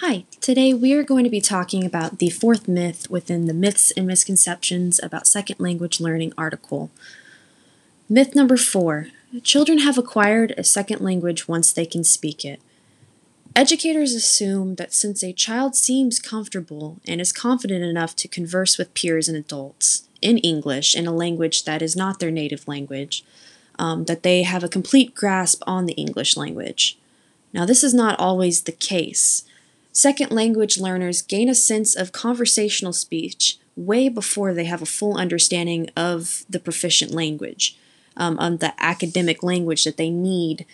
Hi, today we are going to be talking about the fourth myth within the Myths and Misconceptions About Second Language Learning article. Myth number four Children have acquired a second language once they can speak it. Educators assume that since a child seems comfortable and is confident enough to converse with peers and adults in English in a language that is not their native language, um, that they have a complete grasp on the English language. Now, this is not always the case. Second language learners gain a sense of conversational speech way before they have a full understanding of the proficient language, um, of the academic language that they need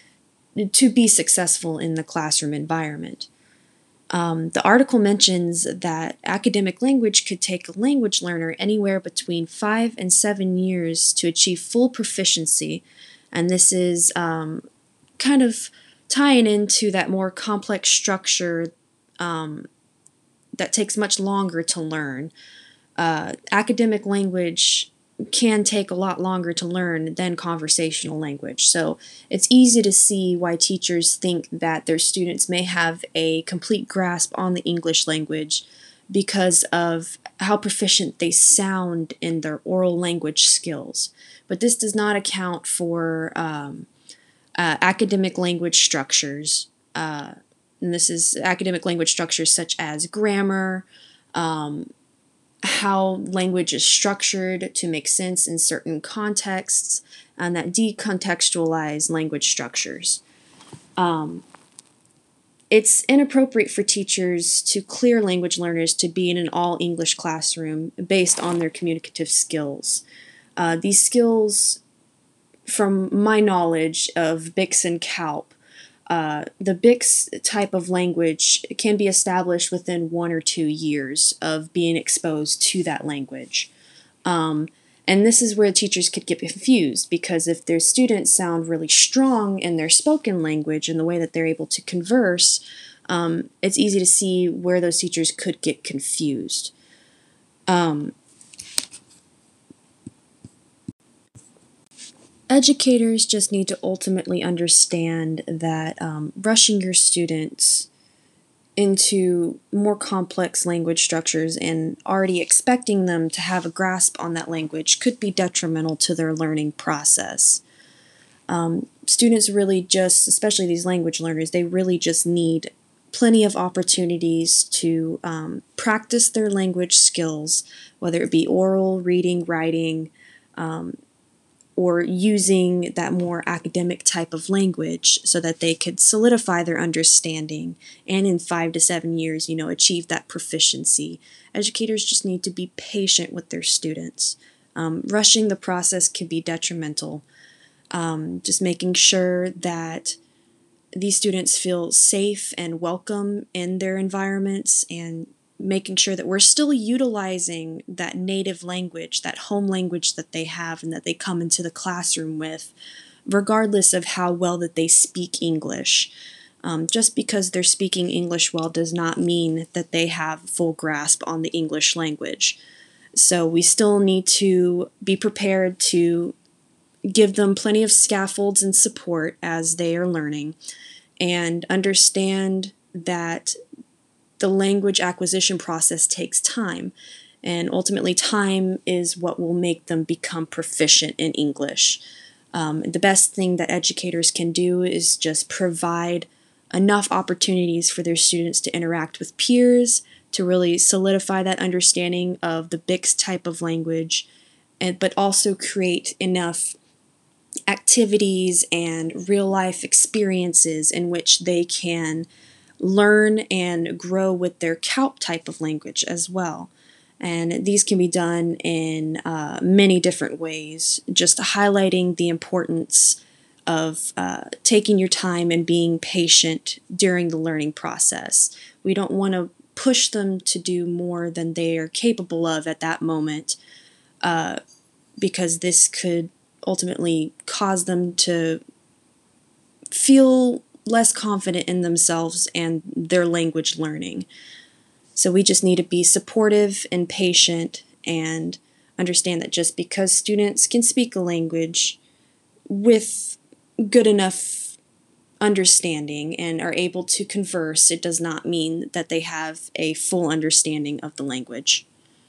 to be successful in the classroom environment. Um, the article mentions that academic language could take a language learner anywhere between five and seven years to achieve full proficiency, and this is um, kind of tying into that more complex structure um, that takes much longer to learn. Uh, academic language can take a lot longer to learn than conversational language. So it's easy to see why teachers think that their students may have a complete grasp on the English language because of how proficient they sound in their oral language skills. But this does not account for um, uh, academic language structures. Uh, and this is academic language structures such as grammar, um, how language is structured to make sense in certain contexts, and that decontextualize language structures. Um, it's inappropriate for teachers to clear language learners to be in an all English classroom based on their communicative skills. Uh, these skills, from my knowledge of BICS and CALP, uh, the BICS type of language can be established within one or two years of being exposed to that language. Um, and this is where teachers could get confused because if their students sound really strong in their spoken language and the way that they're able to converse, um, it's easy to see where those teachers could get confused. Um, educators just need to ultimately understand that um, rushing your students into more complex language structures and already expecting them to have a grasp on that language could be detrimental to their learning process. Um, students really just, especially these language learners, they really just need plenty of opportunities to um, practice their language skills, whether it be oral, reading, writing, um, or using that more academic type of language so that they could solidify their understanding and in five to seven years, you know, achieve that proficiency. Educators just need to be patient with their students. Um, rushing the process can be detrimental. Um, just making sure that these students feel safe and welcome in their environments and making sure that we're still utilizing that native language, that home language that they have and that they come into the classroom with, regardless of how well that they speak English. Um, just because they're speaking English well does not mean that they have full grasp on the English language. So we still need to be prepared to give them plenty of scaffolds and support as they are learning and understand that the language acquisition process takes time. And ultimately, time is what will make them become proficient in English. Um, the best thing that educators can do is just provide enough opportunities for their students to interact with peers, to really solidify that understanding of the BICS type of language, and, but also create enough activities and real life experiences in which they can learn and grow with their CALP type of language as well. And these can be done in uh, many different ways, just highlighting the importance of uh, taking your time and being patient during the learning process. We don't want to push them to do more than they are capable of at that moment uh, because this could ultimately cause them to feel less confident in themselves and their language learning. So we just need to be supportive and patient and understand that just because students can speak a language with good enough understanding and are able to converse, it does not mean that they have a full understanding of the language.